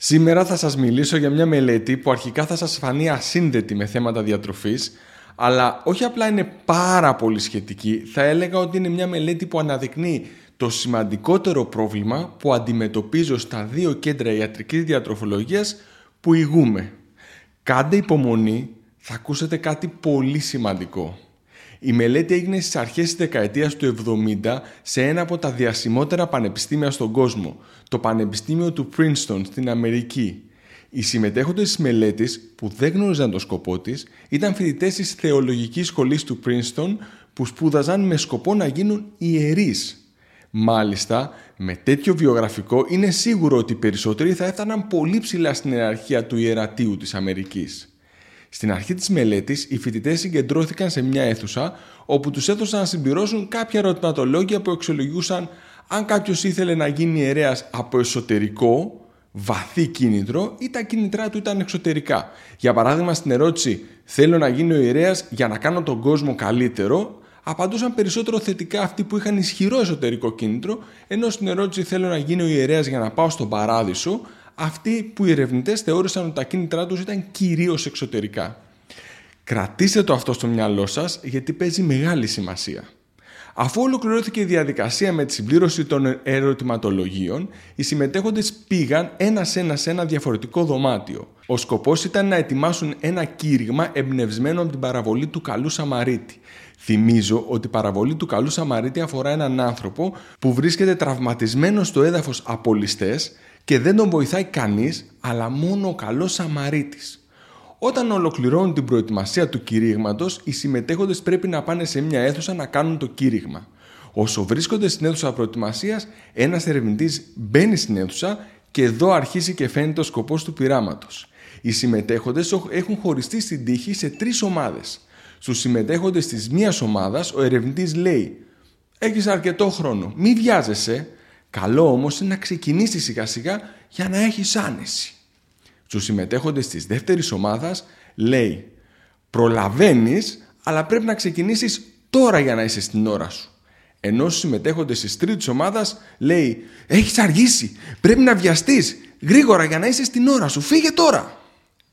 Σήμερα θα σας μιλήσω για μια μελέτη που αρχικά θα σας φανεί ασύνδετη με θέματα διατροφής, αλλά όχι απλά είναι πάρα πολύ σχετική, θα έλεγα ότι είναι μια μελέτη που αναδεικνύει το σημαντικότερο πρόβλημα που αντιμετωπίζω στα δύο κέντρα ιατρικής διατροφολογίας που ηγούμε. Κάντε υπομονή, θα ακούσετε κάτι πολύ σημαντικό. Η μελέτη έγινε στις αρχές της δεκαετίας του 70 σε ένα από τα διασημότερα πανεπιστήμια στον κόσμο, το Πανεπιστήμιο του Princeton στην Αμερική. Οι συμμετέχοντες της μελέτης, που δεν γνώριζαν το σκοπό της, ήταν φοιτητές της θεολογικής σχολής του Princeton που σπούδαζαν με σκοπό να γίνουν ιερείς. Μάλιστα, με τέτοιο βιογραφικό είναι σίγουρο ότι οι περισσότεροι θα έφταναν πολύ ψηλά στην ιεραρχία του ιερατείου της Αμερικής. Στην αρχή της μελέτης, οι φοιτητές συγκεντρώθηκαν σε μια αίθουσα όπου τους έδωσαν να συμπληρώσουν κάποια ερωτηματολόγια που εξολογούσαν αν κάποιος ήθελε να γίνει ιερέας από εσωτερικό, βαθύ κίνητρο ή τα κίνητρά του ήταν εξωτερικά. Για παράδειγμα, στην ερώτηση «Θέλω να γίνω ιερέας για να κάνω τον κόσμο καλύτερο», απαντούσαν περισσότερο θετικά αυτοί που είχαν ισχυρό εσωτερικό κίνητρο, ενώ στην ερώτηση «Θέλω να γίνω ιερέας για να πάω στον παράδεισο», αυτοί που οι ερευνητές θεώρησαν ότι τα κίνητρά τους ήταν κυρίως εξωτερικά. Κρατήστε το αυτό στο μυαλό σας γιατί παίζει μεγάλη σημασία. Αφού ολοκληρώθηκε η διαδικασία με τη συμπλήρωση των ερωτηματολογίων, οι συμμετέχοντες πήγαν ένα-ένα σε ένα διαφορετικό δωμάτιο. Ο σκοπός ήταν να ετοιμάσουν ένα κήρυγμα εμπνευσμένο από την παραβολή του καλού Σαμαρίτη. Θυμίζω ότι η παραβολή του καλού Σαμαρίτη αφορά έναν άνθρωπο που βρίσκεται τραυματισμένο στο έδαφος από ληστές και δεν τον βοηθάει κανείς, αλλά μόνο ο καλός Σαμαρίτης. Όταν ολοκληρώνουν την προετοιμασία του κηρύγματος, οι συμμετέχοντες πρέπει να πάνε σε μια αίθουσα να κάνουν το κήρυγμα. Όσο βρίσκονται στην αίθουσα προετοιμασίας, ένας ερευνητής μπαίνει στην αίθουσα και εδώ αρχίζει και φαίνεται ο σκοπός του πειράματος. Οι συμμετέχοντες έχουν χωριστεί στην τύχη σε τρεις ομάδες. Στους συμμετέχοντες της μίας ομάδας, ο ερευνητής λέει «Έχεις αρκετό χρόνο, μη βιάζεσαι, Καλό όμως είναι να ξεκινήσεις σιγά σιγά για να έχεις άνεση. Στους συμμετέχοντες της δεύτερης ομάδας λέει προλαβαίνεις αλλά πρέπει να ξεκινήσεις τώρα για να είσαι στην ώρα σου. Ενώ στους συμμετέχοντες της τρίτης ομάδας λέει έχεις αργήσει, πρέπει να βιαστείς γρήγορα για να είσαι στην ώρα σου, φύγε τώρα.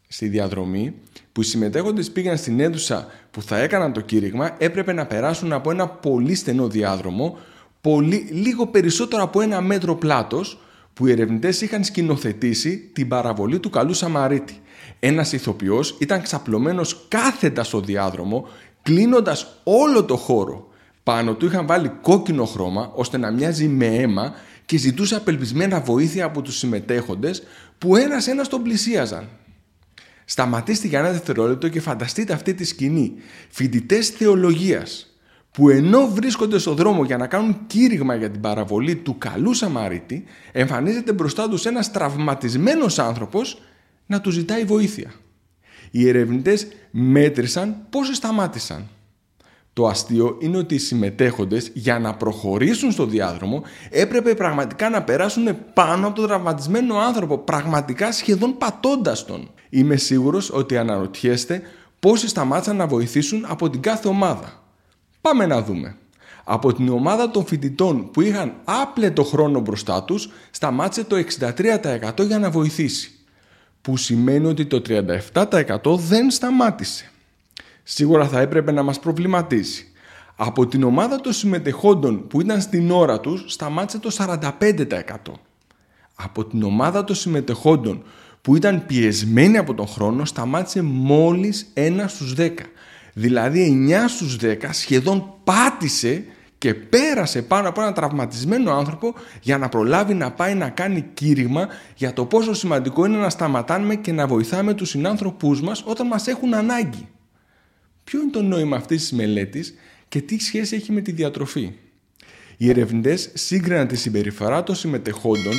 Στη διαδρομή που οι συμμετέχοντες πήγαν στην αίθουσα που θα έκαναν το κήρυγμα έπρεπε να περάσουν από ένα πολύ στενό διάδρομο πολύ, λίγο περισσότερο από ένα μέτρο πλάτος που οι ερευνητές είχαν σκηνοθετήσει την παραβολή του καλού Σαμαρίτη. Ένας ηθοποιός ήταν ξαπλωμένος κάθετα στο διάδρομο, κλείνοντας όλο το χώρο. Πάνω του είχαν βάλει κόκκινο χρώμα ώστε να μοιάζει με αίμα και ζητούσε απελπισμένα βοήθεια από τους συμμετέχοντες που ένας-ένας τον πλησίαζαν. Σταματήστε για ένα δευτερόλεπτο και φανταστείτε αυτή τη σκηνή. Φοιτητές θεολογίας που ενώ βρίσκονται στο δρόμο για να κάνουν κήρυγμα για την παραβολή του καλού Σαμαρίτη, εμφανίζεται μπροστά τους ένας τραυματισμένος άνθρωπος να του ζητάει βοήθεια. Οι ερευνητές μέτρησαν πώς σταμάτησαν. Το αστείο είναι ότι οι συμμετέχοντες για να προχωρήσουν στο διάδρομο έπρεπε πραγματικά να περάσουν πάνω από τον τραυματισμένο άνθρωπο, πραγματικά σχεδόν πατώντας τον. Είμαι σίγουρος ότι αναρωτιέστε πόσοι σταμάτησαν να βοηθήσουν από την κάθε ομάδα. Πάμε να δούμε. Από την ομάδα των φοιτητών που είχαν άπλετο χρόνο μπροστά τους, σταμάτησε το 63% για να βοηθήσει. Που σημαίνει ότι το 37% δεν σταμάτησε. Σίγουρα θα έπρεπε να μας προβληματίσει. Από την ομάδα των συμμετεχόντων που ήταν στην ώρα τους, σταμάτησε το 45%. Από την ομάδα των συμμετεχόντων που ήταν πιεσμένοι από τον χρόνο, σταμάτησε μόλις ένα στους 10. Δηλαδή 9 στους 10 σχεδόν πάτησε και πέρασε πάνω από ένα τραυματισμένο άνθρωπο για να προλάβει να πάει να κάνει κήρυγμα για το πόσο σημαντικό είναι να σταματάμε και να βοηθάμε τους συνάνθρωπούς μας όταν μας έχουν ανάγκη. Ποιο είναι το νόημα αυτής της μελέτης και τι σχέση έχει με τη διατροφή; Οι ερευνητές σύγκριναν τη συμπεριφορά των συμμετεχόντων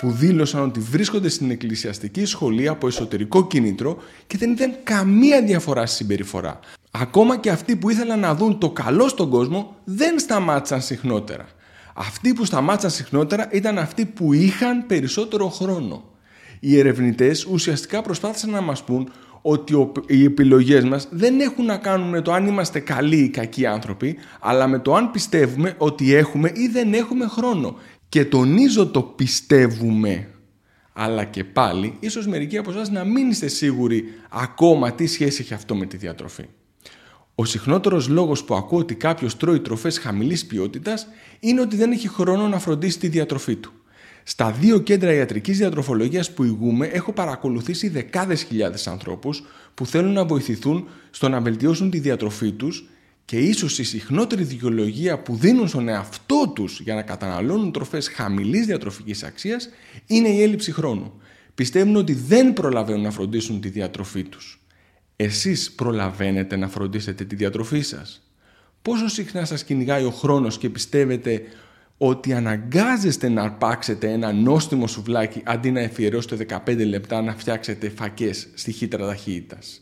που δήλωσαν ότι βρίσκονται στην εκκλησιαστική σχολή από εσωτερικό κίνητρο και δεν ήταν καμία διαφορά στη συμπεριφορά. Ακόμα και αυτοί που ήθελαν να δουν το καλό στον κόσμο δεν σταμάτησαν συχνότερα. Αυτοί που σταμάτησαν συχνότερα ήταν αυτοί που είχαν περισσότερο χρόνο. Οι ερευνητές ουσιαστικά προσπάθησαν να μας πούν ότι οι επιλογές μας δεν έχουν να κάνουν με το αν είμαστε καλοί ή κακοί άνθρωποι, αλλά με το αν πιστεύουμε ότι έχουμε ή δεν έχουμε χρόνο. Και τονίζω το πιστεύουμε. Αλλά και πάλι, ίσως μερικοί από εσάς να μην είστε σίγουροι ακόμα τι σχέση έχει αυτό με τη διατροφή. Ο συχνότερος λόγος που ακούω ότι κάποιος τρώει τροφές χαμηλής ποιότητας είναι ότι δεν έχει χρόνο να φροντίσει τη διατροφή του. Στα δύο κέντρα ιατρικής διατροφολογίας που ηγούμε έχω παρακολουθήσει δεκάδες χιλιάδες ανθρώπους που θέλουν να βοηθηθούν στο να βελτιώσουν τη διατροφή τους και ίσως η συχνότερη δικαιολογία που δίνουν στον εαυτό τους για να καταναλώνουν τροφές χαμηλής διατροφικής αξίας είναι η έλλειψη χρόνου. Πιστεύουν ότι δεν προλαβαίνουν να φροντίσουν τη διατροφή τους. Εσείς προλαβαίνετε να φροντίσετε τη διατροφή σας. Πόσο συχνά σας κυνηγάει ο χρόνος και πιστεύετε ότι αναγκάζεστε να αρπάξετε ένα νόστιμο σουβλάκι αντί να εφιερώσετε 15 λεπτά να φτιάξετε φακές στη χύτρα ταχύτητας;